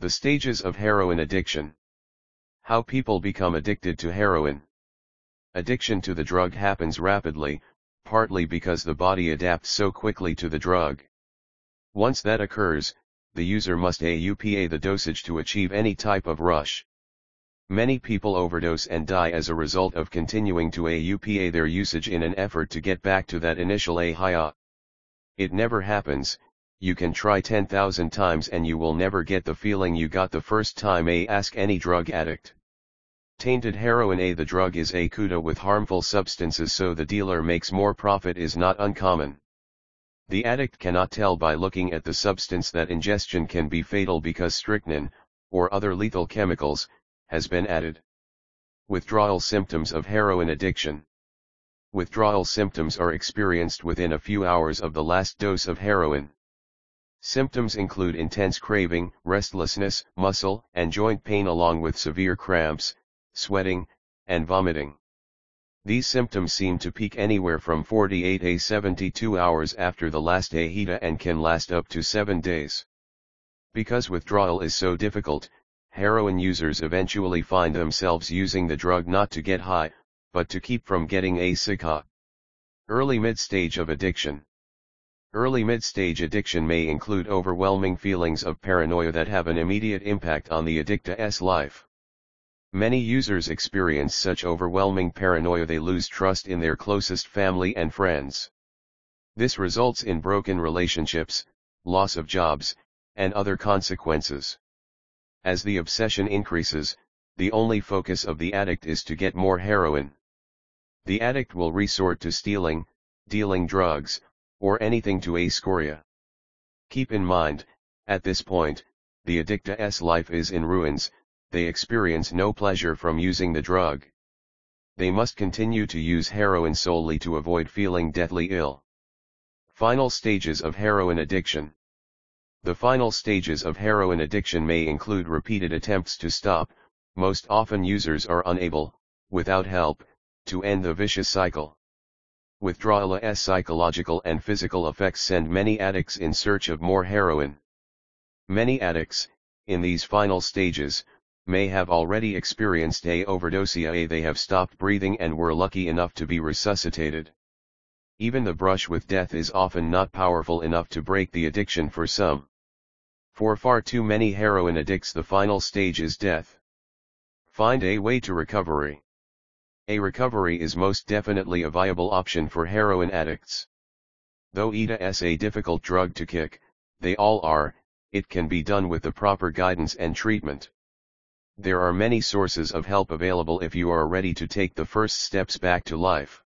The stages of heroin addiction. How people become addicted to heroin. Addiction to the drug happens rapidly, partly because the body adapts so quickly to the drug. Once that occurs, the user must AUPA the dosage to achieve any type of rush. Many people overdose and die as a result of continuing to AUPA their usage in an effort to get back to that initial high It never happens, you can try 10,000 times and you will never get the feeling you got the first time A ask any drug addict. Tainted heroin A The drug is a kuda with harmful substances so the dealer makes more profit is not uncommon. The addict cannot tell by looking at the substance that ingestion can be fatal because strychnine, or other lethal chemicals, has been added. Withdrawal symptoms of heroin addiction. Withdrawal symptoms are experienced within a few hours of the last dose of heroin. Symptoms include intense craving, restlessness, muscle and joint pain along with severe cramps, sweating, and vomiting. These symptoms seem to peak anywhere from 48 to 72 hours after the last AHITA and can last up to 7 days. Because withdrawal is so difficult, heroin users eventually find themselves using the drug not to get high, but to keep from getting a sick Early mid-stage of addiction. Early mid-stage addiction may include overwhelming feelings of paranoia that have an immediate impact on the addict's life. Many users experience such overwhelming paranoia they lose trust in their closest family and friends. This results in broken relationships, loss of jobs, and other consequences. As the obsession increases, the only focus of the addict is to get more heroin. The addict will resort to stealing, dealing drugs, or anything to a scoria. Keep in mind, at this point, the addict's life is in ruins, they experience no pleasure from using the drug. They must continue to use heroin solely to avoid feeling deathly ill. Final stages of heroin addiction. The final stages of heroin addiction may include repeated attempts to stop, most often users are unable, without help, to end the vicious cycle. Withdrawal's psychological and physical effects send many addicts in search of more heroin. Many addicts, in these final stages, may have already experienced a overdose a they have stopped breathing and were lucky enough to be resuscitated. Even the brush with death is often not powerful enough to break the addiction for some. For far too many heroin addicts the final stage is death. Find a way to recovery. A recovery is most definitely a viable option for heroin addicts. Though ETA a difficult drug to kick, they all are, it can be done with the proper guidance and treatment. There are many sources of help available if you are ready to take the first steps back to life.